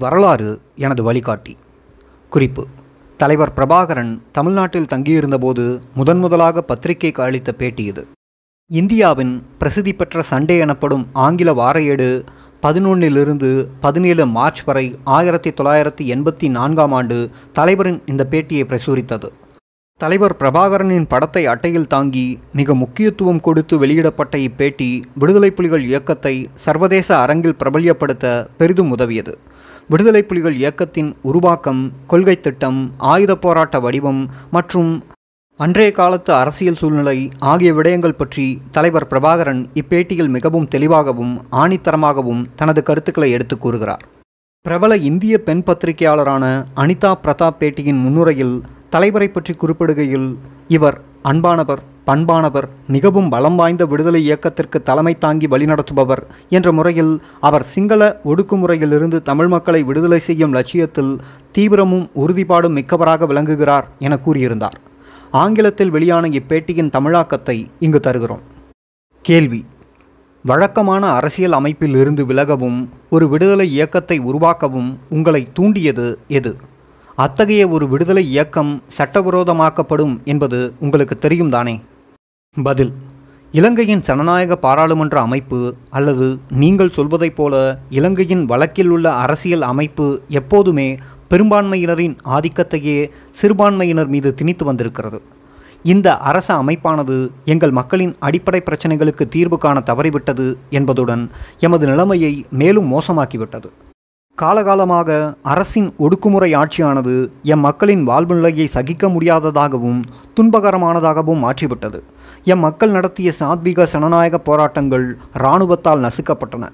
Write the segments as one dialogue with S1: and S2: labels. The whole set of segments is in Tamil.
S1: வரலாறு எனது வழிகாட்டி. குறிப்பு. தலைவர் பிரபாகரன் தமிழ்நாட்டில் தங்கியிருந்தபோது முதன் முதலாக பத்திரிகைக்கு அளித்த பேட்டி இது. இந்தியாவின் பிரசித்தி பெற்ற சண்டே எனப்படும் ஆங்கில வார ஏடு பதினொன்னிலிருந்து பதினேழு மார்ச் வரை ஆயிரத்தி தொள்ளாயிரத்தி எண்பத்தி நான்காம் ஆண்டு தலைவரின் இந்த பேட்டியை பிரசுரித்தது. தலைவர் பிரபாகரனின் படத்தை அட்டையில் தாங்கி மிக முக்கியத்துவம் கொடுத்து வெளியிடப்பட்ட இப்பேட்டி விடுதலை புலிகள் இயக்கத்தை சர்வதேச அரங்கில் பிரபல்யப்படுத்த பெரிதும் உதவியது. விடுதலை புலிகள் இயக்கத்தின் உருவாக்கம் கொள்கை திட்டம் ஆயுத போராட்ட வடிவம் மற்றும் அன்றைய காலத்து அரசியல் சூழ்நிலை ஆகிய விடயங்கள் பற்றி தலைவர் பிரபாகரன் இப்பேட்டியில் மிகவும் தெளிவாகவும் ஆணித்தரமாகவும் தனது கருத்துக்களை எடுத்துக் கூறுகிறார். பிரபல இந்திய பெண் பத்திரிகையாளரான அனிதா பிரதாப் பேட்டியின் முன்னுரையில் தலைவரை பற்றி குறிப்பிடுகையில் இவர் அன்பானவர். பண்பானவர் மிகவும் பலம் வாய்ந்த விடுதலை இயக்கத்திற்கு தலைமை தாங்கி வழிநடத்துபவர் என்ற முறையில் அவர் சிங்கள ஒடுக்குமுறையிலிருந்து தமிழ் மக்களை விடுதலை செய்யும் லட்சியத்தில் தீவிரமும் உறுதிப்பாடும் மிக்கவராக விளங்குகிறார் என கூறியிருந்தார். ஆங்கிலத்தில் வெளியான இப்பேட்டியின் தமிழாக்கத்தை இங்கு தருகிறோம். கேள்வி. வழக்கமான அரசியல் அமைப்பில் இருந்து விலகவும் ஒரு விடுதலை இயக்கத்தை உருவாக்கவும் உங்களை தூண்டியது எது? அத்தகைய ஒரு விடுதலை இயக்கம் சட்டவிரோதமாக்கப்படும் என்பது உங்களுக்கு தெரியும் தானே? பதில் இலங்கையின் ஜனநாயக பாராளுமன்ற அமைப்பு அல்லது நீங்கள் சொல்வதைப் போல இலங்கையின் வழக்கில் உள்ள அரசியல் அமைப்பு எப்போதுமே பெரும்பான்மையினரின் ஆதிக்கத்தையே சிறுபான்மையினர் மீது திணித்து வந்திருக்கிறது. இந்த அரச அமைப்பானது எங்கள் மக்களின் அடிப்படை பிரச்சனைகளுக்கு தீர்வு காண தவறிவிட்டது என்பதுடன் எமது நிலைமையை மேலும் மோசமாக்கிவிட்டது. காலகாலமாக அரசின் ஒடுக்குமுறை ஆட்சியானது எம் மக்களின் வாழ்வு நிலையை சகிக்க முடியாததாகவும் துன்பகரமானதாகவும் மாற்றிவிட்டது. எம் மக்கள் நடத்திய சாத்வீக சனநாயக போராட்டங்கள் இராணுவத்தால் நசுக்கப்பட்டன.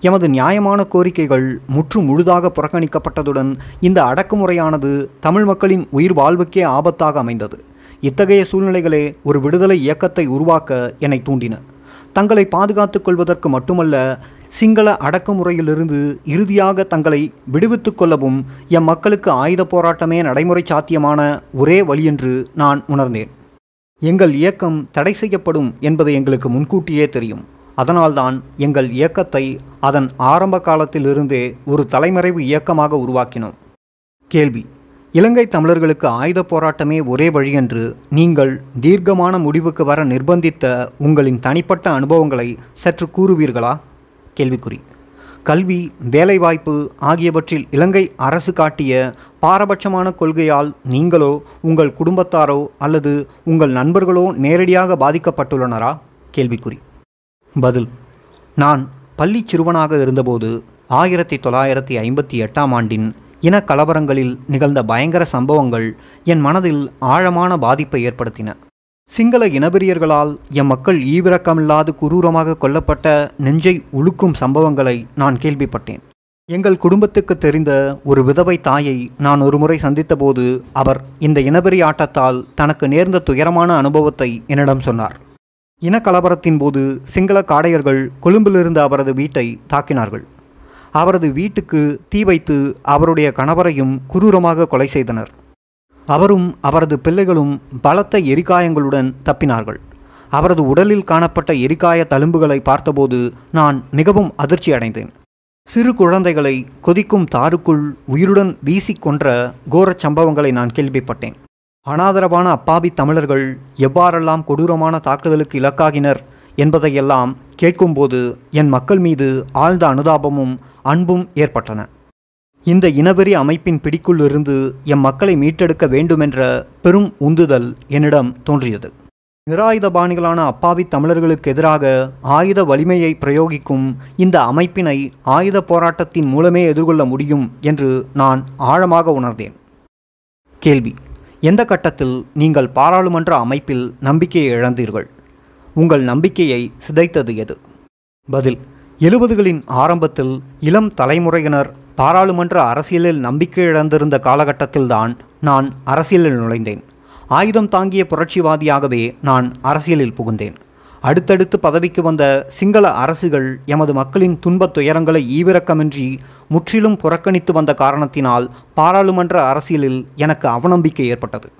S1: எமது நியாயமான கோரிக்கைகள் முற்று முழுதாக புறக்கணிக்கப்பட்டதுடன் இந்த அடக்குமுறையானது தமிழ் மக்களின் உயிர் வாழ்வுக்கே ஆபத்தாக அமைந்தது. இத்தகைய சூழ்நிலைகளே ஒரு விடுதலை இயக்கத்தை உருவாக்க என்னை தூண்டின. தங்களை பாதுகாத்துக் கொள்வதற்கு மட்டுமல்ல சிங்கள அடக்குமுறையிலிருந்து இறுதியாக தங்களை விடுவித்துக் கொள்ளவும் எம் மக்களுக்கு ஆயுத போராட்டமே நடைமுறை சாத்தியமான ஒரே வழி என்று நான் உணர்ந்தேன். எங்கள் இயக்கம் தடை செய்யப்படும் என்பது எங்களுக்கு முன்கூட்டியே தெரியும். அதனால்தான் எங்கள் இயக்கத்தை அதன் ஆரம்ப காலத்திலிருந்தே ஒரு தலைமறைவு இயக்கமாக உருவாக்கினோம். கேள்வி இலங்கை தமிழர்களுக்கு ஆயுத போராட்டமே ஒரே வழியென்று நீங்கள் தீர்க்கமான முடிவுக்கு வர நிர்பந்தித்த உங்களின் தனிப்பட்ட அனுபவங்களை சற்று கூறுவீர்களா? கேள்விக்குறி. கல்வி வேலைவாய்ப்பு ஆகியவற்றில் இலங்கை அரசு காட்டிய பாரபட்சமான கொள்கையால் நீங்களோ உங்கள் குடும்பத்தாரோ அல்லது உங்கள் நண்பர்களோ நேரடியாக பாதிக்கப்பட்டுள்ளனரா? கேள்விக்குறி. பதில். நான் பள்ளி சிறுவனாக இருந்தபோது ஆயிரத்தி தொள்ளாயிரத்தி ஐம்பத்தி எட்டாம் ஆண்டின் இன கலவரங்களில் நிகழ்ந்த பயங்கர சம்பவங்கள் என் மனதில் ஆழமான பாதிப்பை ஏற்படுத்தின. சிங்கள இனவெறியர்களால் எம் மக்கள் ஈவிரக்கமில்லாது குரூரமாக கொல்லப்பட்ட நெஞ்சை உழுக்கும் சம்பவங்களை நான் கேள்விப்பட்டேன். எங்கள் குடும்பத்துக்கு தெரிந்த ஒரு விதவை தாயை நான் ஒருமுறை சந்தித்தபோது அவர் இந்த இனவெறி ஆட்டத்தால் தனக்கு நேர்ந்த துயரமான அனுபவத்தை என்னிடம் சொன்னார். இனக்கலவரத்தின் போது சிங்கள காடையர்கள் கொழும்பிலிருந்த அவரது வீட்டை தாக்கினார்கள். அவரது வீட்டுக்கு தீ வைத்து அவருடைய கணவரையும் குரூரமாக கொலை செய்தனர். அவரும் அவரது பிள்ளைகளும் பலத்த எரிகாயங்களுடன் தப்பினார்கள். அவரது உடலில் காணப்பட்ட எரிகாய தழும்புகளை பார்த்தபோது நான் மிகவும் அதிர்ச்சி அடைந்தேன். சிறு குழந்தைகளை கொதிக்கும் தாருக்குள் உயிருடன் வீசி கொன்ற கோரச் சம்பவங்களை நான் கேள்விப்பட்டேன். அனாதரவான அப்பாவி தமிழர்கள் எவ்வாறெல்லாம் கொடூரமான தாக்குதலுக்கு இலக்காகினர் என்பதையெல்லாம் கேட்கும்போது என் மக்கள் மீது ஆழ்ந்த அனுதாபமும் அன்பும் ஏற்பட்டன. இந்த இனவெறி அமைப்பின் பிடிக்குள்ளிருந்து எம் மக்களை மீட்டெடுக்க வேண்டுமென்ற பெரும் உந்துதல் என்னிடம் தோன்றியது. நிராயுதபாணிகளான அப்பாவி தமிழர்களுக்கு எதிராக ஆயுத வலிமையை பிரயோகிக்கும் இந்த அமைப்பினை ஆயுத போராட்டத்தின் மூலமே எதிர்கொள்ள முடியும் என்று நான் ஆழமாக உணர்ந்தேன். கேள்வி எந்த கட்டத்தில் நீங்கள் பாராளுமன்ற அமைப்பில் நம்பிக்கையை இழந்தீர்கள்? உங்கள் நம்பிக்கையை சிதைத்தது எது? பதில் எழுபதுகளின் ஆரம்பத்தில் இளம் தலைமுறையினர் பாராளுமன்ற அரசியலில் நம்பிக்கை இழந்திருந்த காலகட்டத்தில்தான் நான் அரசியலில் நுழைந்தேன். ஆயுதம் தாங்கிய புரட்சிவாதியாகவே நான் அரசியலில் புகுந்தேன். அடுத்தடுத்து பதவிக்கு வந்த சிங்கள அரசுகள் எமது மக்களின் துன்பத் துயரங்களை ஈவிரக்கமின்றி முற்றிலும் புறக்கணித்து வந்த காரணத்தினால் பாராளுமன்ற அரசியலில் எனக்கு அவநம்பிக்கை ஏற்பட்டது.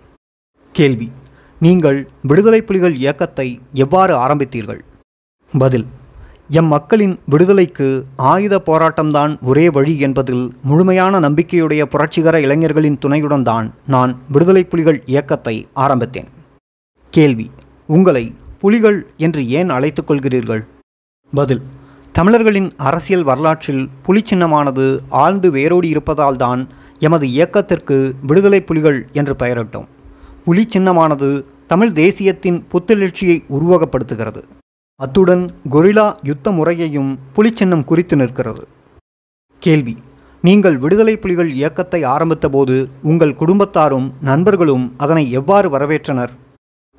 S1: கேள்வி. நீங்கள் விடுதலை புலிகள் இயக்கத்தை எவ்வாறு ஆரம்பித்தீர்கள்? பதில். எம் மக்களின் விடுதலைக்கு ஆயுத போராட்டம்தான் ஒரே வழி என்பதில் முழுமையான நம்பிக்கையுடைய புரட்சிகர இளைஞர்களின் துணையுடன் தான் நான் விடுதலை புலிகள் இயக்கத்தை ஆரம்பித்தேன். கேள்வி உங்களை புலிகள் என்று ஏன் அழைத்துக் கொள்கிறீர்கள்? பதில் தமிழர்களின் அரசியல் வரலாற்றில் புலிச்சின்னமானது ஆழ்ந்து வேரோடி இருப்பதால் தான் எமது இயக்கத்திற்கு விடுதலை புலிகள் என்று பெயரிட்டோம். புலி சின்னமானது தமிழ் தேசியத்தின் புத்தெழுச்சியை உருவகப்படுத்துகிறது. அத்துடன் கொரில்லா யுத்த முறையையும் புலிச்சின்னம் குறித்து நிற்கிறது. கேள்வி. நீங்கள் விடுதலை புலிகள் இயக்கத்தை ஆரம்பித்தபோது உங்கள் குடும்பத்தாரும் நண்பர்களும் அதனை எவ்வாறு வரவேற்றனர்?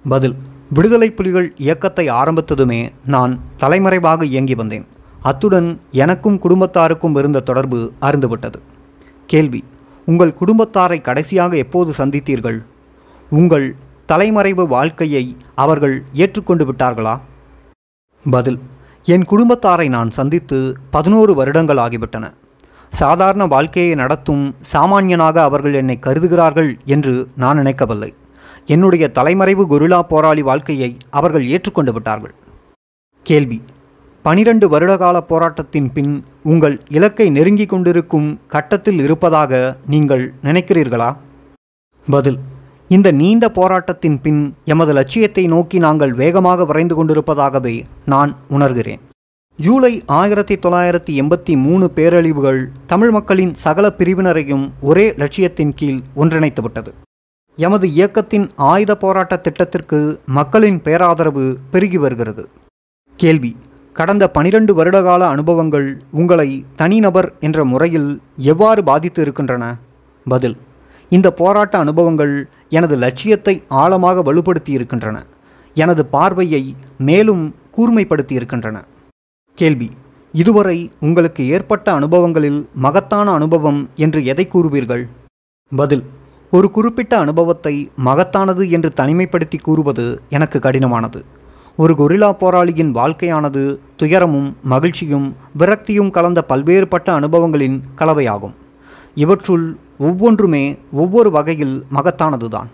S1: பதில். விடுதலை புலிகள் இயக்கத்தை ஆரம்பித்ததுமே நான் தலைமறைவாக இயங்கி வந்தேன். அத்துடன் எனக்கும் குடும்பத்தாருக்கும் இருந்த தொடர்பு அருந்துவிட்டது கேள்வி. உங்கள் குடும்பத்தாரை கடைசியாக எப்போது சந்தித்தீர்கள்? உங்கள் தலைமறைவு வாழ்க்கையை அவர்கள் ஏற்றுக்கொண்டு விட்டார்களா? பதில் என் குடும்பத்தாரை நான் சந்தித்து பதினோரு வருடங்கள் ஆகிவிட்டன. சாதாரண வாழ்க்கையை நடத்தும் சாமானியனாக அவர்கள் என்னை கருதுகிறார்கள் என்று நான் நினைக்கவில்லை. என்னுடைய தலைமறைவு கொரில்லா போராளி வாழ்க்கையை அவர்கள் ஏற்றுக்கொண்டு விட்டார்கள். கேள்வி பனிரெண்டு வருடகால போராட்டத்தின் பின் உங்கள் இலக்கை நெருங்கிக் கொண்டிருக்கும் கட்டத்தில் இருப்பதாக நீங்கள் நினைக்கிறீர்களா? பதில் இந்த நீண்ட போராட்டத்தின் பின் எமது லட்சியத்தை நோக்கி நாங்கள் வேகமாக விரைந்து கொண்டிருப்பதாகவே நான் உணர்கிறேன். ஜூலை ஆயிரத்தி தொள்ளாயிரத்தி எண்பத்தி மூணு பேரழிவுகள் தமிழ் மக்களின் சகல பிரிவினரையும் ஒரே லட்சியத்தின் கீழ் ஒன்றிணைத்துவிட்டது. எமது இயக்கத்தின் ஆயுத போராட்ட திட்டத்திற்கு மக்களின் பேராதரவு பெருகி வருகிறது. கேள்வி கடந்த பனிரெண்டு வருடகால அனுபவங்கள் உங்களை தனிநபர் என்ற முறையில் எவ்வாறு பாதித்து இருக்கின்றன? பதில் இந்த போராட்ட அனுபவங்கள் எனது லட்சியத்தை ஆழமாக வலுப்படுத்தி இருக்கின்றன எனது பார்வையை மேலும் கூர்மைப்படுத்தி இருக்கின்றன கேள்வி இதுவரை உங்களுக்கு ஏற்பட்ட அனுபவங்களில் மகத்தான அனுபவம் என்று எதை கூறுவீர்கள்? பதில் ஒரு குறிப்பிட்ட அனுபவத்தை மகத்தானது என்று தனிமைப்படுத்தி கூறுவது எனக்கு கடினமானது. ஒரு கொரில்லா போராளியின் வாழ்க்கையானது துயரமும் மகிழ்ச்சியும் விரக்தியும் கலந்த பல்வேறுபட்ட அனுபவங்களின் கலவையாகும். இவற்றுள் ஒவ்வொன்றுமே ஒவ்வொரு வகையில் மகத்தானதுதான்.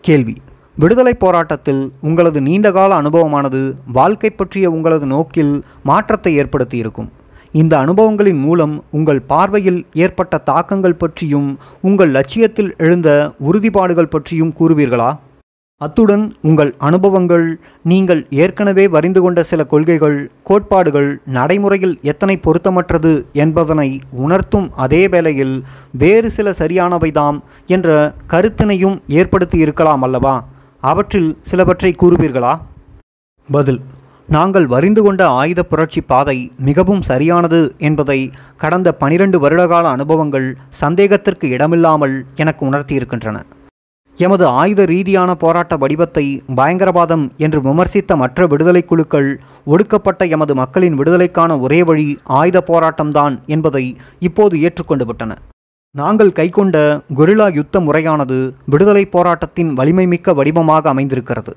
S1: கேள்வி. விடுதலை போராட்டத்தில் உங்களது நீண்டகால அனுபவமானது வாழ்க்கை பற்றிய உங்களது நோக்கில் மாற்றத்தை ஏற்படுத்தியிருக்கும். இந்த அனுபவங்களின் மூலம் உங்கள் பார்வையில் ஏற்பட்ட தாக்கங்கள் பற்றியும் உங்கள் லட்சியத்தில் எழுந்த உறுதிப்பாடுகள் பற்றியும் கூறுவீர்களா? அத்துடன் உங்கள் அனுபவங்கள் நீங்கள் ஏற்கனவே வரிந்து கொண்ட சில கொள்கைகள் கோட்பாடுகள் நடைமுறையில் எத்தனை பொருத்தமற்றது என்பதனை உணர்த்தும் அதே வேளையில் வேறு சில சரியானவைதாம் என்ற கருத்தினையும் ஏற்படுத்தி இருக்கலாம் அல்லவா? அவற்றில் சிலவற்றை கூறுவீர்களா? பதில். நாங்கள் வரிந்து கொண்ட ஆயுத புரட்சி பாதை மிகவும் சரியானது என்பதை கடந்த பனிரெண்டு வருடகால அனுபவங்கள் சந்தேகத்திற்கு இடமில்லாமல் எனக்கு உணர்த்தியிருக்கின்றன. எமது ஆயுத ரீதியான போராட்ட வடிவத்தை பயங்கரவாதம் என்று விமர்சித்த மற்ற விடுதலை குழுக்கள் ஒடுக்கப்பட்ட எமது மக்களின் விடுதலைக்கான ஒரே வழி ஆயுத போராட்டம்தான் என்பதை இப்போது ஏற்றுக்கொண்டு விட்டன நாங்கள் கைக்கொண்ட கொரில்லா யுத்த முறையானது விடுதலை போராட்டத்தின் வலிமைமிக்க வடிவமாக அமைந்திருக்கிறது.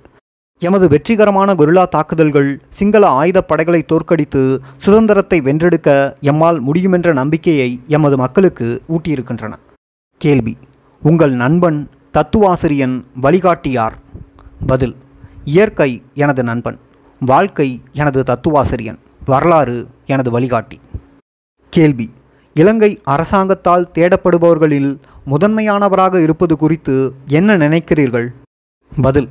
S1: எமது வெற்றிகரமான கொரில்லா தாக்குதல்கள் சிங்கள ஆயுதப் படைகளை தோற்கடித்து சுதந்திரத்தை வென்றெடுக்க எம்மால் முடியுமென்ற நம்பிக்கையை எமது மக்களுக்கு ஊட்டியிருக்கின்றன. கேள்வி உங்கள் நண்பன் தத்துவாசிரியன் வழிகாட்டியார். பதில் இயற்கை எனது நண்பன் வாழ்க்கை எனது தத்துவாசிரியன் வரலாறு எனது வழிகாட்டி. கேள்வி இலங்கை அரசாங்கத்தால் தேடப்படுபவர்களில் முதன்மையானவராக இருப்பது குறித்து என்ன நினைக்கிறீர்கள்? பதில்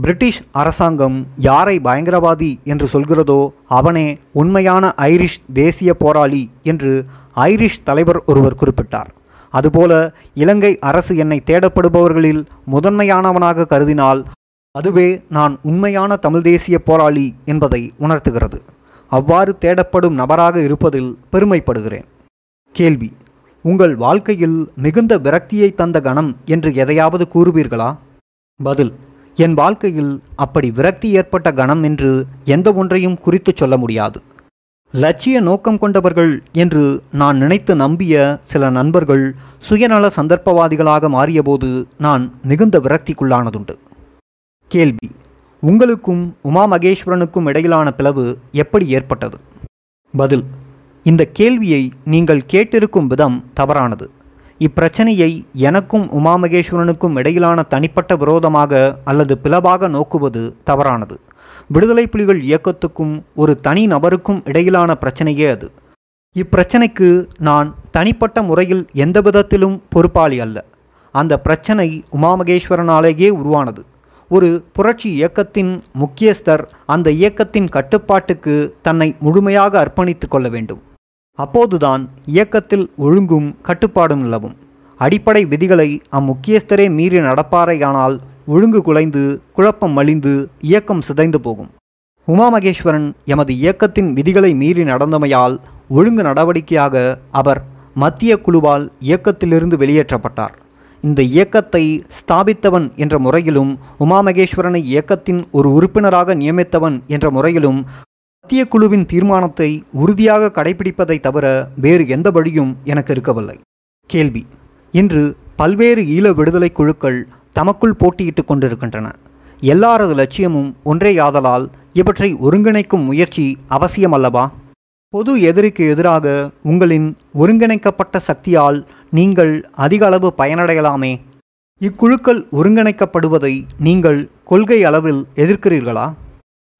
S1: பிரிட்டிஷ் அரசாங்கம் யாரை பயங்கரவாதி என்று சொல்கிறதோ அவனே உண்மையான ஐரிஷ் தேசிய போராளி என்று ஐரிஷ் தலைவர் ஒருவர் குறிப்பிட்டார். அதுபோல இலங்கை அரசு என்னை தேடப்படுபவர்களில் முதன்மையானவனாக கருதினால் அதுவே நான் உண்மையான தமிழ் தேசிய போராளி என்பதை உணர்த்துகிறது. அவ்வாறு தேடப்படும் நபராக இருப்பதில் பெருமைப்படுகிறேன். கேள்வி உங்கள் வாழ்க்கையில் மிகுந்த விரக்தியை தந்த கணம் என்று எதையாவது கூறுவீர்களா? பதில் என் வாழ்க்கையில் அப்படி விரக்தி ஏற்பட்ட கணம் என்று எந்த ஒன்றையும் குறித்துச் சொல்ல முடியாது. லட்சிய நோக்கம் கொண்டவர்கள் என்று நான் நினைத்து நம்பிய சில நண்பர்கள் சுயநல சந்தர்ப்பவாதிகளாக மாறியபோது நான் மிகுந்த விரக்திக்குள்ளானதுண்டு. கேள்வி உங்களுக்கும் உமா மகேஸ்வரனுக்கும் இடையிலான பிளவு எப்படி ஏற்பட்டது? பதில் இந்த கேள்வியை நீங்கள் கேட்டிருக்கும் விதம் தவறானது. இப்பிரச்சனையை எனக்கும் உமா மகேஸ்வரனுக்கும் இடையிலான தனிப்பட்ட விரோதமாக அல்லது பிளவாக நோக்குவது தவறானது. விடுதலை புலிகள் இயக்கத்துக்கும் ஒரு தனி நபருக்கும் இடையிலான பிரச்சனையே அது. இப்பிரச்சனைக்கு நான் தனிப்பட்ட முறையில் எந்த விதத்திலும் பொறுப்பாளி அல்ல. அந்த பிரச்சனை உமாமகேஸ்வரனாலேயே உருவானது. ஒரு புரட்சி இயக்கத்தின் முக்கியஸ்தர் அந்த இயக்கத்தின் கட்டுப்பாட்டுக்கு தன்னை முழுமையாக அர்ப்பணித்து கொள்ள வேண்டும். அப்போதுதான் இயக்கத்தில் ஒழுங்கும் கட்டுப்பாடும் நிலவும். அடிப்படை விதிகளை அம்முக்கியஸ்தரே மீறி நடப்பாரையானால் ஒழுங்கு குலைந்து குழப்பம் மலிந்து இயக்கம் சிதைந்து போகும். உமாமகேஸ்வரன் எமது இயக்கத்தின் விதிகளை மீறி நடந்தமையால் ஒழுங்கு நடவடிக்கையாக அவர் மத்திய குழுவால் இயக்கத்திலிருந்து வெளியேற்றப்பட்டார். இந்த இயக்கத்தை ஸ்தாபித்தவன் என்ற முறையிலும் உமாமகேஸ்வரனை இயக்கத்தின் ஒரு உறுப்பினராக நியமித்தவன் என்ற முறையிலும் மத்திய குழுவின் தீர்மானத்தை உறுதியாக கடைபிடிப்பதை தவிர வேறு எந்த வழியும் எனக்கு இருக்கவில்லை. கேள்வி. இன்று பல்வேறு ஈழ விடுதலை குழுக்கள் தமக்குள் போட்டியிட்டு கொண்டிருக்கின்றன. எல்லாரது லட்சியமும் ஒன்றேயாதலால் இவற்றை ஒருங்கிணைக்கும் முயற்சி அவசியம் அல்லவா பொது எதிரிக்கு எதிராக உங்களின் ஒருங்கிணைக்கப்பட்ட சக்தியால் நீங்கள் அதிக அளவு பயனடையலாமே? இக்குழுக்கள் ஒருங்கிணைக்கப்படுவதை நீங்கள் கொள்கை அளவில் எதிர்க்கிறீர்களா?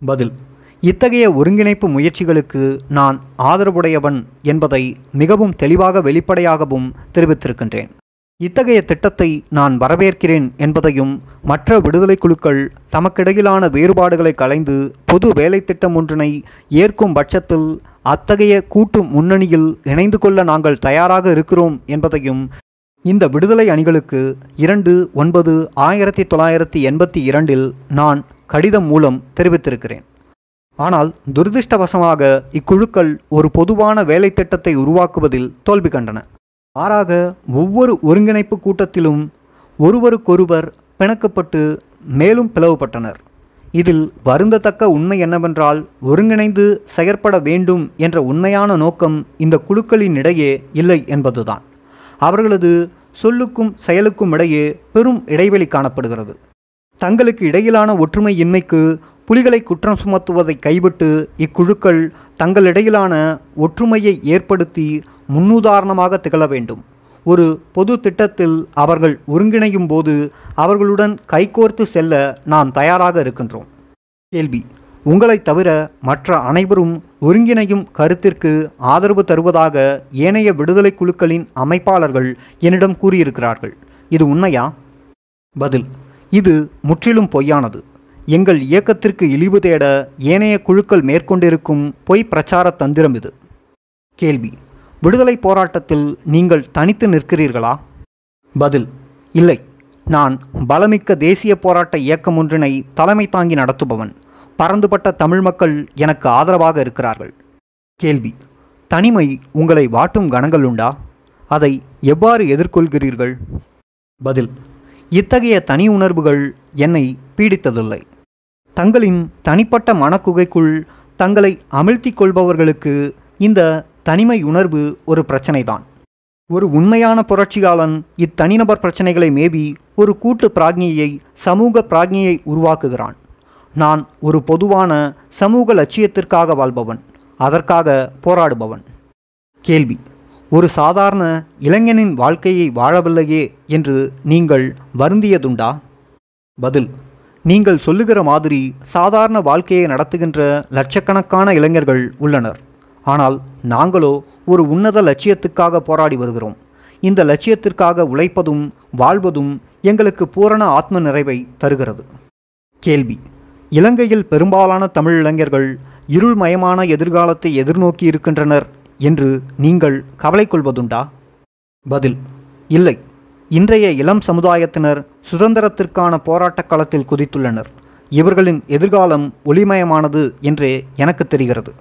S1: பதில். இத்தகைய ஒருங்கிணைப்பு முயற்சிகளுக்கு நான் ஆதரவுடையவன் என்பதை மிகவும் தெளிவாக வெளிப்படையாகவும் தெரிவித்திருக்கின்றேன். இத்தகைய திட்டத்தை நான் வரவேற்கிறேன் என்பதையும் மற்ற விடுதலை குழுக்கள் தமக்கிடையிலான வேறுபாடுகளை களைந்து பொது வேலை திட்டம் ஒன்றினை ஏற்கும் பட்சத்தில் அத்தகைய கூட்டு முன்னணியில் இணைந்து கொள்ள நாங்கள் தயாராக இருக்கிறோம் என்பதையும் இந்த விடுதலை அணிகளுக்கு இரண்டு ஒன்பது ஆயிரத்தி தொள்ளாயிரத்தி எண்பத்தி இரண்டில் நான் கடிதம் மூலம் தெரிவித்திருக்கிறேன். ஆனால் துரதிருஷ்டவசமாக இக்குழுக்கள் ஒரு பொதுவான வேலை திட்டத்தை உருவாக்குவதில் தோல்வி கண்டன. மாறாக ஒவ்வொரு ஒருங்கிணைப்பு கூட்டத்திலும் ஒருவருக்கொருவர் பிணக்கப்பட்டு மேலும் பிளவுபட்டனர். இதில் வருந்தத்தக்க உண்மை என்னவென்றால் ஒருங்கிணைந்து செயற்பட வேண்டும் என்ற உண்மையான நோக்கம் இந்த குழுக்களின் இடையே இல்லை என்பதுதான். அவர்களது சொல்லுக்கும் செயலுக்கும் இடையே பெரும் இடைவெளி காணப்படுகிறது. தங்களுக்கு இடையிலான ஒற்றுமை இன்மைக்கு புலிகளை குற்றம் சுமத்துவதை கைவிட்டு இக்குழுக்கள் தங்களிடையிலான ஒற்றுமையை ஏற்படுத்தி முன்னுதாரணமாக திகழ வேண்டும். ஒரு பொது திட்டத்தில் அவர்கள் ஒருங்கிணையும் போது அவர்களுடன் கைகோர்த்து செல்ல நாம் தயாராக இருக்கின்றோம். கேள்வி. உங்களைத் தவிர மற்ற அனைவரும் ஒருங்கிணையும் கருத்திற்கு ஆதரவு தருவதாக ஏனைய விடுதலை குழுக்களின் அமைப்பாளர்கள் என்னிடம் கூறியிருக்கிறார்கள். இது உண்மையா? பதில். இது முற்றிலும் பொய்யானது. எங்கள் இயக்கத்திற்கு இழிவு தேட ஏனைய குழுக்கள் மேற்கொண்டிருக்கும் பொய் பிரச்சார தந்திரம் இது. கேள்வி. விடுதலை போராட்டத்தில் நீங்கள் தனித்து நிற்கிறீர்களா? பதில் இல்லை. நான் பலமிக்க தேசிய போராட்ட இயக்கம் ஒன்றினை தலைமை தாங்கி நடத்துபவன். பரந்துபட்ட தமிழ் மக்கள் எனக்கு ஆதரவாக இருக்கிறார்கள். கேள்வி தனிமை உங்களை வாட்டும் கணங்கள் உண்டா? அதை எவ்வாறு எதிர்கொள்கிறீர்கள்? பதில் இத்தகைய தனி உணர்வுகள் என்னை பீடித்ததில்லை. தங்களின் தனிப்பட்ட மனக்குகைக்குள் தங்களை அமிழ்த்திக் கொள்பவர்களுக்கு இந்த தனிமை உணர்வு ஒரு பிரச்சனைதான். ஒரு உண்மையான புரட்சியாளன் இத்தனிநபர் பிரச்சனைகளை மேபி ஒரு கூட்டு பிராக்ஞையை சமூக பிராக்ஞையை உருவாக்குகிறான். நான் ஒரு பொதுவான சமூக லட்சியத்திற்காக வாழ்பவன் அதற்காக போராடுபவன். கேள்வி ஒரு சாதாரண இளைஞனின் வாழ்க்கையை வாழவில்லையே என்று நீங்கள் வருந்தியதுண்டா? பதில் நீங்கள் சொல்லுகிற மாதிரி சாதாரண வாழ்க்கையை நடத்துகின்ற லட்சக்கணக்கான இளைஞர்கள் உள்ளனர். ஆனால் நாங்களோ ஒரு உன்னத லட்சியத்துக்காக போராடி வருகிறோம். இந்த லட்சியத்திற்காக உழைப்பதும் வாழ்வதும் எங்களுக்கு பூரண ஆத்ம நிறைவை தருகிறது. கேள்வி. இலங்கையில் பெரும்பாலான தமிழ் இளைஞர்கள் இருள்மயமான எதிர்காலத்தை எதிர்நோக்கி இருக்கின்றனர் என்று நீங்கள் கவலை கொள்வதுண்டா? பதில். இல்லை. இன்றைய இளம் சமுதாயத்தினர் சுதந்திரத்திற்கான போராட்டக் களத்தில் குதித்துள்ளனர். இவர்களின் எதிர்காலம் ஒளிமயமானது என்றே எனக்கு தெரிகிறது.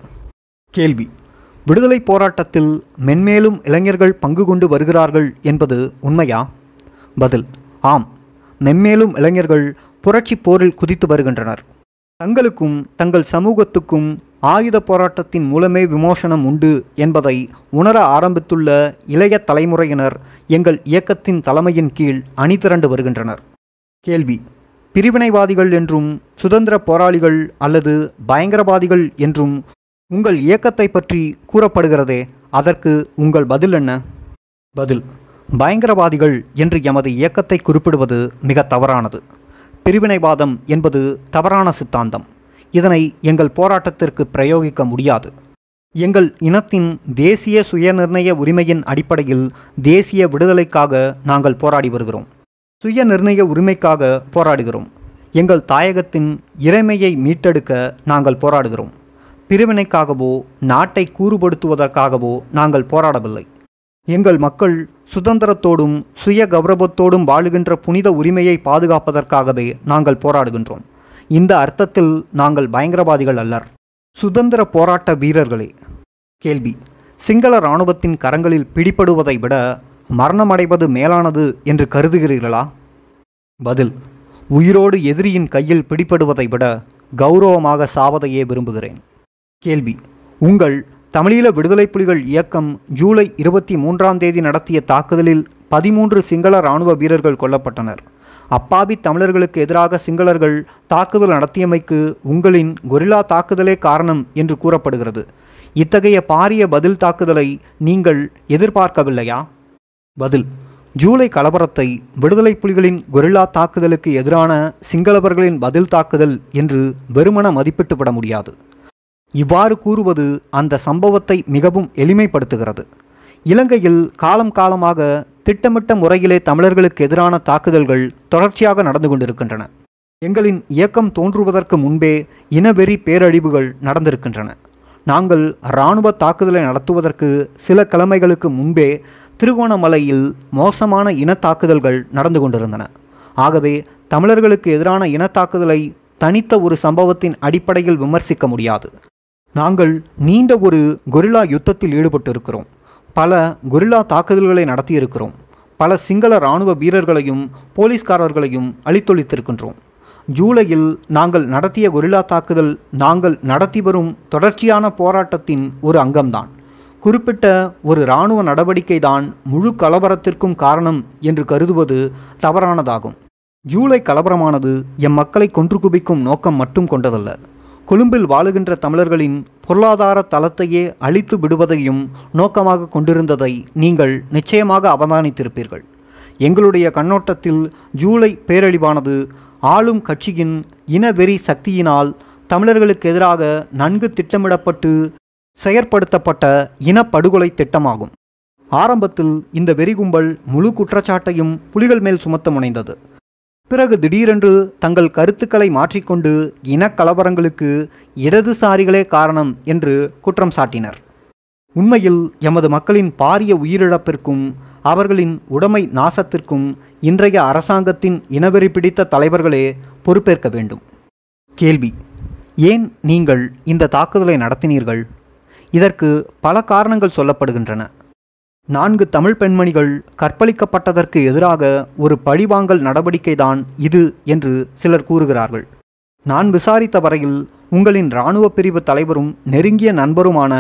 S1: கேள்வி. விடுதலை போராட்டத்தில் மென்மேலும் இளைஞர்கள் பங்கு கொண்டு வருகிறார்கள் என்பது உண்மையா? பதில் ஆம். மென்மேலும் இளைஞர்கள் புரட்சிப் போரில் குதித்து வருகின்றனர். தங்களுக்கும் தங்கள் சமூகத்துக்கும் ஆயுத போராட்டத்தின் மூலமே விமோசனம் உண்டு என்பதை உணர ஆரம்பித்துள்ள இளைய தலைமுறையினர் எங்கள் இயக்கத்தின் தலைமையின் கீழ் அணிதிரண்டு வருகின்றனர். கேள்வி பிரிவினைவாதிகள் என்றும் சுதந்திர போராளிகள் அல்லது பயங்கரவாதிகள் என்றும் உங்கள் இயக்கத்தை பற்றி கூறப்படுகிறதே அதற்கு உங்கள் பதில் என்ன? பதில் பயங்கரவாதிகள் என்று எமது இயக்கத்தை குறிப்பிடுவது மிக தவறானது. பிரிவினைவாதம் என்பது தவறான சித்தாந்தம். இதனை எங்கள் போராட்டத்திற்கு பிரயோகிக்க முடியாது. எங்கள் இனத்தின் தேசிய சுயநிர்ணய உரிமையின் அடிப்படையில் தேசிய விடுதலைக்காக நாங்கள் போராடி வருகிறோம். சுய நிர்ணய உரிமைக்காக போராடுகிறோம். எங்கள் தாயகத்தின் இறைமையை மீட்டெடுக்க நாங்கள் போராடுகிறோம். பிரிவினைக்காகவோ நாட்டை கூறுபடுத்துவதற்காகவோ நாங்கள் போராடவில்லை. எங்கள் மக்கள் சுதந்திரத்தோடும் சுய கௌரவத்தோடும் வாழுகின்ற புனித உரிமையை பாதுகாப்பதற்காகவே நாங்கள் போராடுகின்றோம். இந்த அர்த்தத்தில் நாங்கள் பயங்கரவாதிகள் அல்லர். சுதந்திர போராட்ட வீரர்களே. கேள்வி. சிங்கள இராணுவத்தின் கரங்களில் பிடிபடுவதை விட மரணமடைவது மேலானது என்று கருதுகிறீர்களா? பதில். உயிரோடு எதிரியின் கையில் பிடிபடுவதை விட கௌரவமாக சாவதையே விரும்புகிறேன். கேள்வி. உங்கள் தமிழீழ விடுதலை புலிகள் இயக்கம் ஜூலை இருபத்தி மூன்றாம் தேதி நடத்திய தாக்குதலில் பதிமூன்று சிங்கள இராணுவ வீரர்கள் கொல்லப்பட்டனர். அப்பாவி தமிழர்களுக்கு எதிராக சிங்களர்கள் தாக்குதல் நடத்தியமைக்கு உங்களின் கொரில்லா தாக்குதலே காரணம் என்று கூறப்படுகிறது. இத்தகைய பாரிய பதில் தாக்குதலை நீங்கள் எதிர்பார்க்கவில்லையா? பதில். ஜூலை கலவரத்தை விடுதலை புலிகளின் கொரில்லா தாக்குதலுக்கு எதிரான சிங்களவர்களின் பதில் தாக்குதல் என்று வெறுமன மதிப்பிட்டுவிட முடியாது. இவ்வாறு கூறுவது அந்த சம்பவத்தை மிகவும் எளிமைப்படுத்துகிறது. இலங்கையில் காலம் காலமாக திட்டமிட்ட முறையிலே தமிழர்களுக்கு எதிரான தாக்குதல்கள் தொடர்ச்சியாக நடந்து கொண்டிருக்கின்றன. எங்களின் இயக்கம் தோன்றுவதற்கு முன்பே இனவெறி பேரழிவுகள் நடந்திருக்கின்றன. நாங்கள் இராணுவ தாக்குதலை நடத்துவதற்கு சில கிழமைகளுக்கு முன்பே திருகோணமலையில் மோசமான இன தாக்குதல்கள் நடந்து கொண்டிருந்தன. ஆகவே தமிழர்களுக்கு எதிரான இன தாக்குதலை தனித்த ஒரு சம்பவத்தின் அடிப்படையில் விமர்சிக்க முடியாது. நாங்கள் நீண்ட ஒரு கொரில்லா யுத்தத்தில் ஈடுபட்டிருக்கிறோம். பல கொரில்லா தாக்குதல்களை நடத்தியிருக்கிறோம். பல சிங்கள இராணுவ வீரர்களையும் போலீஸ்காரர்களையும் அழித்தொழித்திருக்கின்றோம். ஜூலையில் நாங்கள் நடத்திய கொரில்லா தாக்குதல் நாங்கள் நடத்தி வரும் தொடர்ச்சியான போராட்டத்தின் ஒரு அங்கம்தான். குறிப்பிட்ட ஒரு இராணுவ நடவடிக்கை தான் முழு கலவரத்திற்கும் காரணம் என்று கருதுவது தவறானதாகும். ஜூலை கலவரமானது எம் மக்களை கொன்று குவிக்கும் நோக்கம் மட்டும் கொண்டதல்ல. கொழும்பில் வாழுகின்ற தமிழர்களின் பொருளாதார தளத்தையே அழித்து விடுவதையும் நோக்கமாக கொண்டிருந்ததை நீங்கள் நிச்சயமாக அவதானித்திருப்பீர்கள். எங்களுடைய கண்ணோட்டத்தில் ஜூலை பேரழிவானது ஆளும் கட்சியின் இனவெறி சக்தியினால் தமிழர்களுக்கு எதிராக நன்கு திட்டமிடப்பட்டு செயற்படுத்தப்பட்ட இனப்படுகொலை திட்டமாகும். ஆரம்பத்தில் இந்த வெறிகும்பல் முழு குற்றச்சாட்டையும் புலிகள் மேல் சுமத்த முனைந்தது. பிறகு திடீரென்று தங்கள் கருத்துக்களை மாற்றிக்கொண்டு இனக்கலவரங்களுக்கு இடதுசாரிகளே காரணம் என்று குற்றம் சாட்டினர். உண்மையில் எமது மக்களின் பாரிய உயிரிழப்பிற்கும் அவர்களின் உடைமை நாசத்திற்கும் இன்றைய அரசாங்கத்தின் இனவெறி பிடித்த தலைவர்களே பொறுப்பேற்க வேண்டும். கேள்வி ஏன் நீங்கள் இந்த தாக்குதலை நடத்தினீர்கள்? இதற்கு பல காரணங்கள் சொல்லப்படுகின்றன. நான்கு தமிழ் பெண்மணிகள் கற்பழிக்கப்பட்டதற்கு எதிராக ஒரு பழிவாங்கல் நடவடிக்கைதான் இது என்று சிலர் கூறுகிறார்கள். நான் விசாரித்த வரையில் உங்களின் இராணுவ பிரிவு தலைவரும் நெருங்கிய நண்பருமான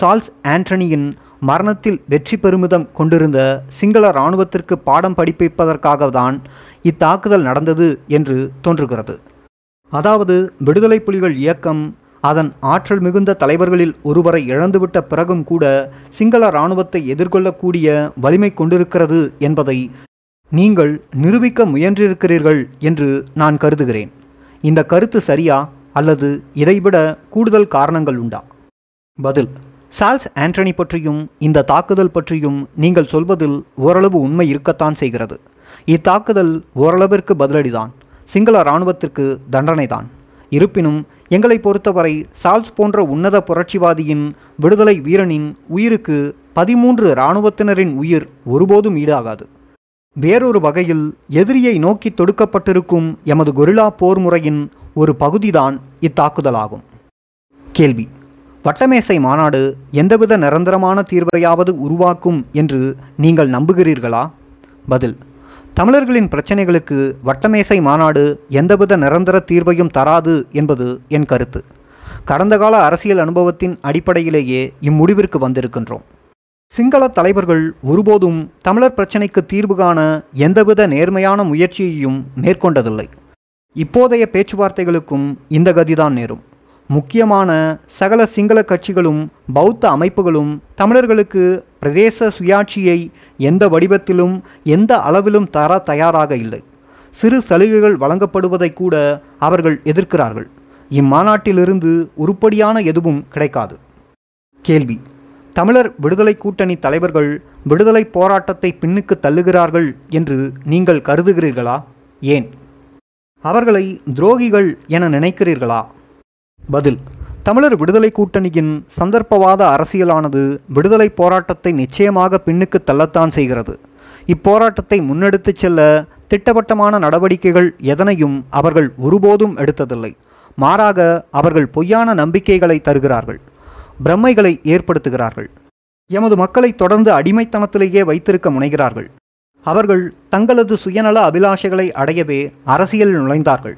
S1: சால்ஸ் ஆண்டனியின் மரணத்தில் வெற்றி பெருமிதம் கொண்டிருந்த சிங்கள இராணுவத்திற்கு பாடம் படிப்பிப்பதற்காக தான் இத்தாக்குதல் நடந்தது என்று தோன்றுகிறது. அதாவது விடுதலை புலிகள் இயக்கம் அதன் ஆற்றல் மிகுந்த தலைவர்களில் ஒருவரை இழந்துவிட்ட பிறகும் கூட சிங்கள இராணுவத்தை எதிர்கொள்ளக்கூடிய வலிமை கொண்டிருக்கிறது என்பதை நீங்கள் நிரூபிக்க முயன்றிருக்கிறீர்கள் என்று நான் கருதுகிறேன். இந்த கருத்து சரியா அல்லது இதைவிட கூடுதல் காரணங்கள் உண்டா? பதில். சால்ஸ் ஆண்டனி பற்றியும் இந்த தாக்குதல் பற்றியும் நீங்கள் சொல்வதில் ஓரளவு உண்மை இருக்கத்தான் செய்கிறது. இத்தாக்குதல் ஓரளவிற்கு பதிலடிதான். சிங்கள இராணுவத்திற்கு தண்டனைதான். இருப்பினும் எங்களை பொறுத்தவரை சால்ஸ் போன்ற உன்னத புரட்சிவாதியின் விடுதலை வீரனின் உயிருக்கு பதிமூன்று இராணுவத்தினரின் உயிர் ஒருபோதும் ஈடாகாது. வேறொரு வகையில் எதிரியை நோக்கி தொடுக்கப்பட்டிருக்கும் எமது கொரில்லா போர் முறையின் ஒரு பகுதிதான் இத்தாக்குதலாகும். கேள்வி. வட்டமேசை மாநாடு எந்தவித நிரந்தரமான தீர்வையாவது உருவாக்கும் என்று நீங்கள் நம்புகிறீர்களா? பதில். தமிழர்களின் பிரச்சனைகளுக்கு வட்டமேசை மாநாடு எந்தவித நிரந்தர தீர்வையும் தராது என்பது என் கருத்து. கடந்த கால அரசியல் அனுபவத்தின் அடிப்படையிலேயே இம்முடிவிற்கு வந்திருக்கின்றோம். சிங்கள தலைவர்கள் ஒருபோதும் தமிழர் பிரச்சினைக்கு தீர்வு காண எந்தவித நேர்மையான முயற்சியையும் மேற்கொண்டதில்லை. இப்போதைய பேச்சுவார்த்தைகளுக்கும் இந்த கதிதான் நேரும். முக்கியமான சகல சிங்கள கட்சிகளும் பௌத்த அமைப்புகளும் தமிழர்களுக்கு பிரதேச சுயாட்சியை எந்த வடிவத்திலும் எந்த அளவிலும் தர தயாராக இல்லை. சிறு சலுகைகள் வழங்கப்படுவதை கூட அவர்கள் எதிர்க்கிறார்கள். இம்மாநாட்டிலிருந்து உருப்படியான எதுவும் கிடைக்காது. கேள்வி. தமிழர் விடுதலை கூட்டணி தலைவர்கள் விடுதலை போராட்டத்தை பின்னுக்கு தள்ளுகிறார்கள் என்று நீங்கள் கருதுகிறீர்களா? ஏன்? அவர்களை துரோகிகள் என நினைக்கிறீர்களா? பதில். தமிழர் விடுதலை கூட்டணியின் சந்தர்ப்பவாத அரசியலானது விடுதலை போராட்டத்தை நிச்சயமாக பின்னுக்கு தள்ளத்தான் செய்கிறது. இப்போராட்டத்தை முன்னெடுத்துச் செல்ல திட்டவட்டமான நடவடிக்கைகள் எதனையும் அவர்கள் ஒருபோதும் எடுத்ததில்லை. மாறாக அவர்கள் பொய்யான நம்பிக்கைகளை தருகிறார்கள். பிரம்மைகளை ஏற்படுத்துகிறார்கள். எமது மக்களை தொடர்ந்து அடிமைத்தனத்திலேயே வைத்திருக்க முனைகிறார்கள். அவர்கள் தங்களது சுயநல அபிலாஷைகளை அடையவே அரசியலில் நுழைந்தார்கள்.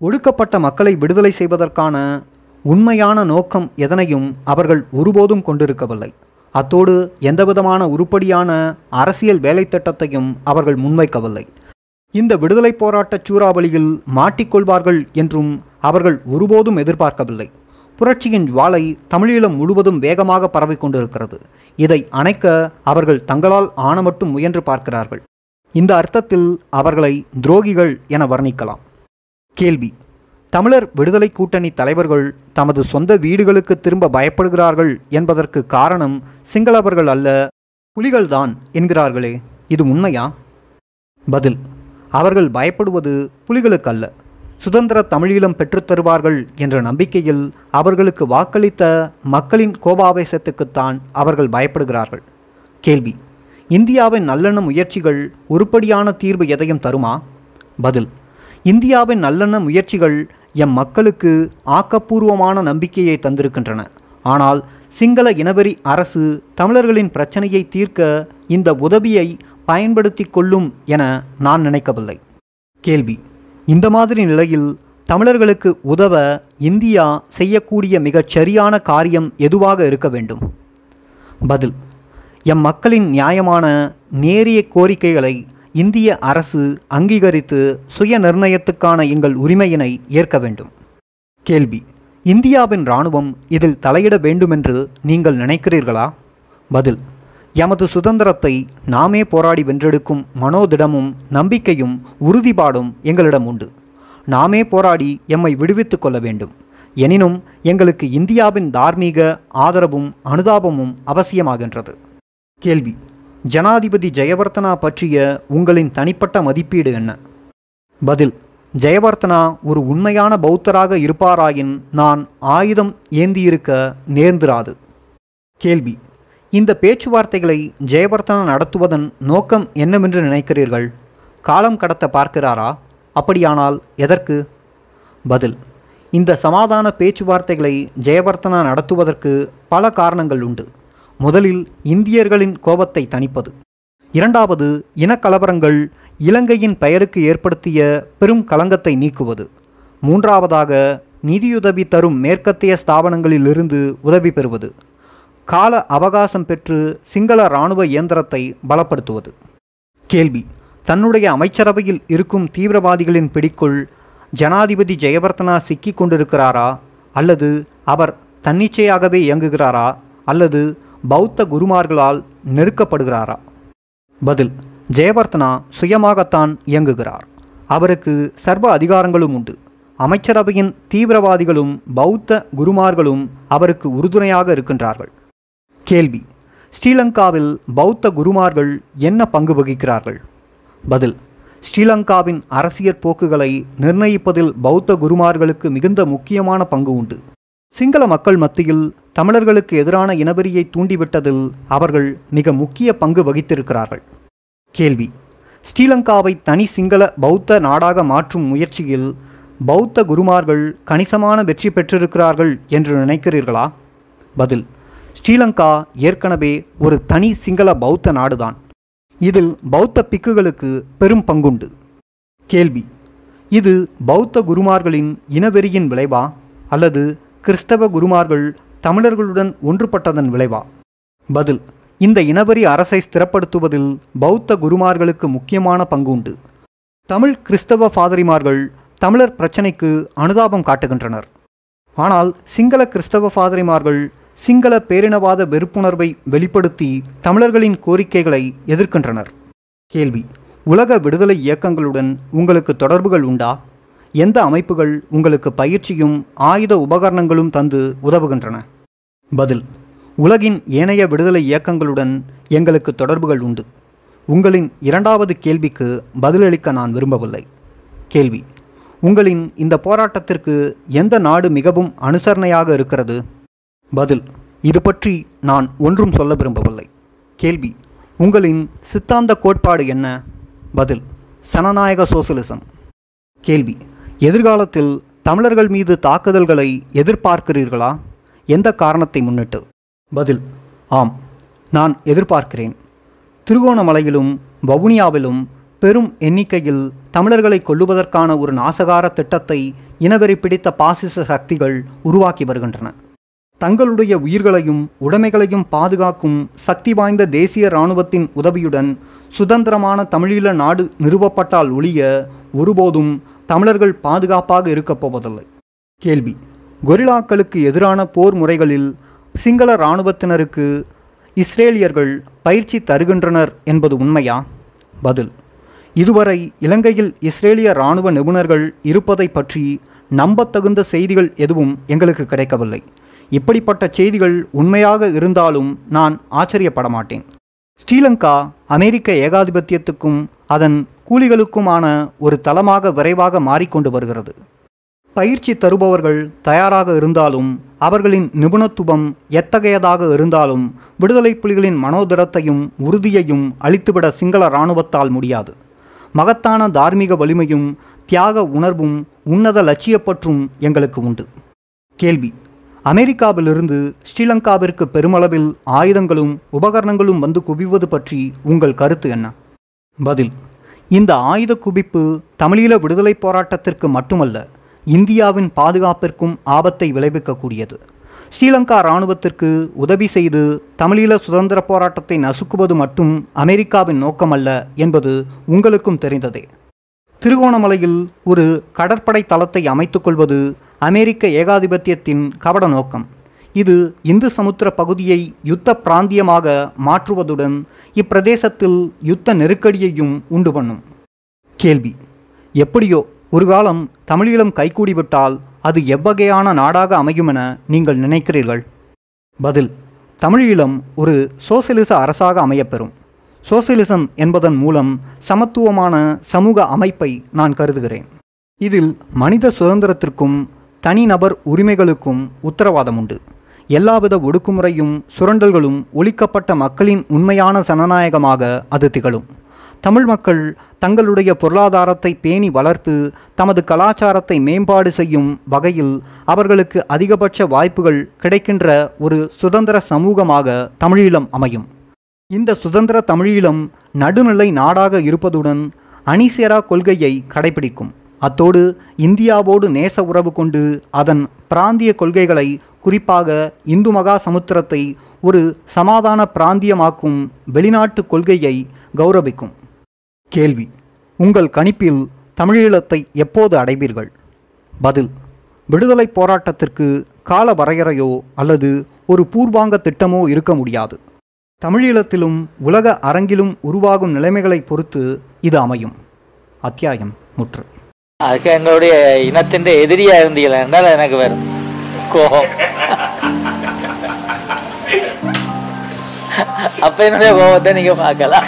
S1: ஒடுக்கப்பட்ட மக்களை விடுதலை செய்வதற்கான உண்மையான நோக்கம் எதனையும் அவர்கள் ஒருபோதும் கொண்டிருக்கவில்லை. அத்தோடு எந்தவிதமான உருப்படியான அரசியல் வேலைத்திட்டத்தையும் அவர்கள் முன்வைக்கவில்லை. இந்த விடுதலை போராட்டச் சூறாவளியில் மாட்டிக்கொள்வார்கள் என்றும் அவர்கள் ஒருபோதும் எதிர்பார்க்கவில்லை. புரட்சியின் ஜுவாலை தமிழீழம் முழுவதும் வேகமாக பரவிக் கொண்டிருக்கிறது. இதை அணைக்க அவர்கள் தங்களால் ஆன மட்டும் முயன்று பார்க்கிறார்கள். இந்த அர்த்தத்தில் அவர்களை துரோகிகள் என வர்ணிக்கலாம். கேள்வி தமிழர் விடுதலை கூட்டணி தலைவர்கள் தமது சொந்த வீடுகளுக்கு திரும்ப பயப்படுகிறார்கள் என்பதற்கு காரணம் சிங்களவர்கள் அல்ல புலிகள்தான் என்கிறார்களே. இது உண்மையா? பதில் அவர்கள் பயப்படுவது புலிகளுக்கு அல்ல சுதந்திர தமிழீழம் பெற்றுத் தருவார்கள் என்ற நம்பிக்கையில் அவர்களுக்கு வாக்களித்த மக்களின் கோபாவேசத்துக்குத்தான் அவர்கள் பயப்படுகிறார்கள். கேள்வி இந்தியாவின் நல்லெண்ண முயற்சிகள் உருப்படியான தீர்வு எதையும் தருமா? பதில் இந்தியாவின் நல்லெண்ண முயற்சிகள் எம் மக்களுக்கு ஆக்கப்பூர்வமான நம்பிக்கையை தந்திருக்கின்றன. ஆனால் சிங்கள இனவெறி அரசு தமிழர்களின் பிரச்சனையை தீர்க்க இந்த உதவியை பயன்படுத்தி கொள்ளும் என நான் நினைக்கவில்லை. கேள்வி. இந்த மாதிரி நிலையில் தமிழர்களுக்கு உதவ இந்தியா செய்யக்கூடிய மிகச் சரியான காரியம் எதுவாக இருக்க வேண்டும்? பதில். எம் மக்களின் நியாயமான நேரிய கோரிக்கைகளை இந்திய அரசு அங்கீகரித்து சுய நிர்ணயத்துக்கான எங்கள் உரிமையினை ஏற்க வேண்டும். கேள்வி. இந்தியாவின் இராணுவம் இதில் தலையிட வேண்டுமென்று நீங்கள் நினைக்கிறீர்களா? பதில். எமது சுதந்திரத்தை நாமே போராடி வென்றெடுக்கும் மனோதிடமும் நம்பிக்கையும் உறுதிப்பாடும் எங்களிடம் உண்டு. நாமே போராடி எம்மை விடுவித்துக் கொள்ள வேண்டும். எனினும் எங்களுக்கு இந்தியாவின் தார்மீக ஆதரவும் அனுதாபமும் அவசியமாகின்றது. கேள்வி. ஜனாதிபதி ஜெயவர்த்தனா பற்றிய உங்களின் தனிப்பட்ட மதிப்பீடு என்ன? பதில் ஜெயவர்த்தனா ஒரு உண்மையான பௌத்தராக இருப்பாராயின் நான் ஆயுதம் ஏந்தியிருக்க நேர்ந்திராது. கேள்வி இந்த பேச்சுவார்த்தைகளை ஜெயவர்த்தனா நடத்துவதன் நோக்கம் என்னவென்று நினைக்கிறீர்கள்? காலம் கடத்த பார்க்கிறாரா? அப்படியானால் எதற்கு? பதில் இந்த சமாதான பேச்சுவார்த்தைகளை ஜெயவர்த்தனா நடத்துவதற்கு பல காரணங்கள் உண்டு. முதலில் இந்தியர்களின் கோபத்தை தணிப்பது. இரண்டாவது இனக்கலவரங்கள் இலங்கையின் பெயருக்கு ஏற்படுத்திய பெரும் களங்கத்தை நீக்குவது. மூன்றாவதாக நிதியுதவி தரும் மேற்கத்திய ஸ்தாபனங்களிலிருந்து உதவி பெறுவது. கால அவகாசம் பெற்று சிங்கள இராணுவ இயந்திரத்தை பலப்படுத்துவது. கேள்வி தன்னுடைய அமைச்சரவையில் இருக்கும் தீவிரவாதிகளின் பிடிக்குள் ஜனாதிபதி ஜெயவர்த்தனா சிக்கிக் கொண்டிருக்கிறாரா? அல்லது அவர் தன்னிச்சையாகவே இயங்குகிறாரா? அல்லது பௌத்த குருமார்களால் நெருக்கப்படுகிறாரா? பதில் ஜெயவர்த்தனா சுயமாகத்தான் இயங்குகிறார். அவருக்கு சர்வ அதிகாரங்களும் உண்டு. அமைச்சரவையின் தீவிரவாதிகளும் பௌத்த குருமார்களும் அவருக்கு உறுதுணையாக இருக்கின்றார்கள். கேள்வி ஸ்ரீலங்காவில் பௌத்த குருமார்கள் என்ன பங்கு வகிக்கிறார்கள்? பதில் ஸ்ரீலங்காவின் அரசியற் போக்குகளை நிர்ணயிப்பதில் பௌத்த குருமார்களுக்கு மிகுந்த முக்கியமான பங்கு உண்டு. சிங்கள மக்கள் மத்தியில் தமிழர்களுக்கு எதிரான இனவெறியை தூண்டிவிட்டதில் அவர்கள் மிக முக்கிய பங்கு வகித்திருக்கிறார்கள். கேள்வி. ஸ்ரீலங்காவை தனி சிங்கள பௌத்த நாடாக மாற்றும் முயற்சியில் பௌத்த குருமார்கள் கணிசமான வெற்றி பெற்றிருக்கிறார்கள் என்று நினைக்கிறீர்களா? பதில். ஸ்ரீலங்கா ஏற்கனவே ஒரு தனி சிங்கள பௌத்த நாடுதான். இதில் பௌத்த பிக்குகளுக்கு பெரும் பங்குண்டு. கேள்வி. இது பௌத்த குருமார்களின் இனவெறியின் விளைவா? அல்லது கிறிஸ்தவ குருமார்கள் தமிழர்களுடன் ஒன்றுபட்டதன் விளைவா? பதில் இந்த இனவெறி அரசை ஸ்திரப்படுத்துவதில் பௌத்த குருமார்களுக்கு முக்கியமான பங்கு உண்டு தமிழ் கிறிஸ்தவ ஃபாதரிமார்கள் தமிழர் பிரச்சினைக்கு அனுதாபம் காட்டுகின்றனர். ஆனால் சிங்கள கிறிஸ்தவ ஃபாதரிமார்கள் சிங்கள பேரினவாத வெறுப்புணர்வை வெளிப்படுத்தி தமிழர்களின் கோரிக்கைகளை எதிர்க்கின்றனர். கேள்வி உலக விடுதலை இயக்கங்களுடன் உங்களுக்கு தொடர்புகள் உண்டா? எந்த அமைப்புகள் உங்களுக்கு பயிற்சியும் ஆயுத உபகரணங்களும் தந்து உதவுகின்றன? பதில் உலகின் ஏனைய விடுதலை இயக்கங்களுடன் எங்களுக்கு தொடர்புகள் உண்டு. உங்களின் இரண்டாவது கேள்விக்கு பதிலளிக்க நான் விரும்பவில்லை. கேள்வி உங்களின் இந்த போராட்டத்திற்கு எந்த நாடு மிகவும் அனுசரணையாக இருக்கிறது? பதில் இது பற்றி நான் ஒன்றும் சொல்ல விரும்பவில்லை. கேள்வி உங்களின் சித்தாந்த கோட்பாடு என்ன? பதில் சனநாயக சோசலிசம் கேள்வி எதிர்காலத்தில் தமிழர்கள் மீது தாக்குதல்களை எதிர்பார்க்கிறீர்களா? எந்த காரணத்தை முன்னிட்டு? பதில் ஆம் நான் எதிர்பார்க்கிறேன். திருகோணமலையிலும் வவுனியாவிலும் பெரும் எண்ணிக்கையில் தமிழர்களை கொல்லுவதற்கான ஒரு நாசகார திட்டத்தை இனவெறி பிடித்த பாசிச சக்திகள் உருவாக்கி வருகின்றன. தங்களுடைய உயிர்களையும் உடைமைகளையும் பாதுகாக்கும் சக்தி வாய்ந்த தேசிய இராணுவத்தின் உதவியுடன் சுதந்திரமான தமிழீழ நாடு நிறுவப்பட்டால் ஒழிய ஒருபோதும் தமிழர்கள் பாதுகாப்பாக இருக்கப் போவதில்லை. கேள்வி. கொரில்லாக்களுக்கு எதிரான போர் முறைகளில் சிங்கள இராணுவத்தினருக்கு இஸ்ரேலியர்கள் பயிற்சி தருகின்றனர் என்பது உண்மையா? பதில். இதுவரை இலங்கையில் இஸ்ரேலிய இராணுவ நிபுணர்கள் இருப்பதை பற்றி நம்பத்தகுந்த செய்திகள் எதுவும் எங்களுக்கு கிடைக்கவில்லை. இப்படிப்பட்ட செய்திகள் உண்மையாக இருந்தாலும் நான் ஆச்சரியப்பட மாட்டேன் ஸ்ரீலங்கா அமெரிக்க ஏகாதிபத்தியத்துக்கும் அதன் கூலிகளுக்குமான ஒரு தளமாக விரைவாக மாறிக்கொண்டு வருகிறது. பயிற்சி தருபவர்கள் தயாராக இருந்தாலும் அவர்களின் நிபுணத்துவம் எத்தகையதாக இருந்தாலும் விடுதலை புலிகளின் மனோதிடத்தையும் உறுதியையும் அழித்துவிட சிங்கள இராணுவத்தால் முடியாது. மகத்தான தார்மீக வலிமையும் தியாக உணர்வும் உன்னத லட்சியப்பற்றும் எங்களுக்கு உண்டு. கேள்வி. அமெரிக்காவிலிருந்து ஸ்ரீலங்காவிற்கு பெருமளவில் ஆயுதங்களும் உபகரணங்களும் வந்து குவிவது பற்றி உங்கள் கருத்து என்ன? பதில். இந்த ஆயுத குவிப்பு தமிழீழ விடுதலை போராட்டத்திற்கு மட்டுமல்ல இந்தியாவின் பாதுகாப்பிற்கும் ஆபத்தை விளைவிக்கக்கூடியது. ஸ்ரீலங்கா இராணுவத்திற்கு உதவி செய்து தமிழீழ சுதந்திர போராட்டத்தை நசுக்குவது மட்டும் அமெரிக்காவின் நோக்கமல்ல என்பது உங்களுக்கும் தெரிந்ததே. திருகோணமலையில் ஒரு கடற்படை தளத்தை அமைத்துக்கொள்வது அமெரிக்க ஏகாதிபத்தியத்தின் கபட நோக்கம். இது இந்து சமுத்திர பகுதியை யுத்த பிராந்தியமாக மாற்றுவதுடன் இப்பிரதேசத்தில் யுத்த நெருக்கடியையும் உண்டு பண்ணும். கேள்வி. எப்படியோ ஒரு காலம் தமிழீழம் கைகூடிவிட்டால் அது எவ்வகையான நாடாக அமையும் என நீங்கள் நினைக்கிறீர்கள்? பதில். தமிழீழம் ஒரு சோசியலிச அரசாக அமையப்பெறும். சோசியலிசம் என்பதன் மூலம் சமத்துவமான சமூக அமைப்பை நான் கருதுகிறேன். இதில் மனித சுதந்திரத்திற்கும் தனிநபர் உரிமைகளுக்கும் உத்தரவாதம் உண்டு. எல்லாவித ஒடுக்குமுறையும் சுரண்டல்களும் ஒழிக்கப்பட்ட மக்களின் உண்மையான ஜனநாயகமாக அது திகழும். தமிழ் மக்கள் தங்களுடைய பொருளாதாரத்தை பேணி வளர்த்து தமது கலாச்சாரத்தை மேம்பாடு செய்யும் வகையில் அவர்களுக்கு அதிகபட்ச வாய்ப்புகள் கிடைக்கின்ற ஒரு சுதந்திர சமூகமாக தமிழீழம் அமையும். இந்த சுதந்திர தமிழீழம் நடுநிலை நாடாக இருப்பதுடன் அணிசேரா கொள்கையை கடைபிடிக்கும். அத்தோடு இந்தியாவோடு நேச உறவு கொண்டு அதன் பிராந்திய கொள்கைகளை குறிப்பாக இந்து மகா சமுத்திரத்தை ஒரு சமாதான பிராந்தியமாக்கும் வெளிநாட்டு கொள்கையை கௌரவிக்கும். கேள்வி. உங்கள் கணிப்பில் தமிழீழத்தை எப்போது அடைவீர்கள்? பதில். விடுதலை போராட்டத்திற்கு கால வரையறையோ அல்லது ஒரு பூர்வாங்க திட்டமோ இருக்க முடியாது. தமிழீழத்திலும் உலக அரங்கிலும் உருவாகும் நிலைமைகளை பொறுத்து இது அமையும். அத்தியாயம் முற்று.
S2: அதுக்கு எங்களுடைய இனத்தின் எதிரியா இருந்தீங்களா என்றால் எனக்கு வரும் கோபம். அப்ப என்னுடைய கோபத்தை நீங்க பார்க்கலாம்.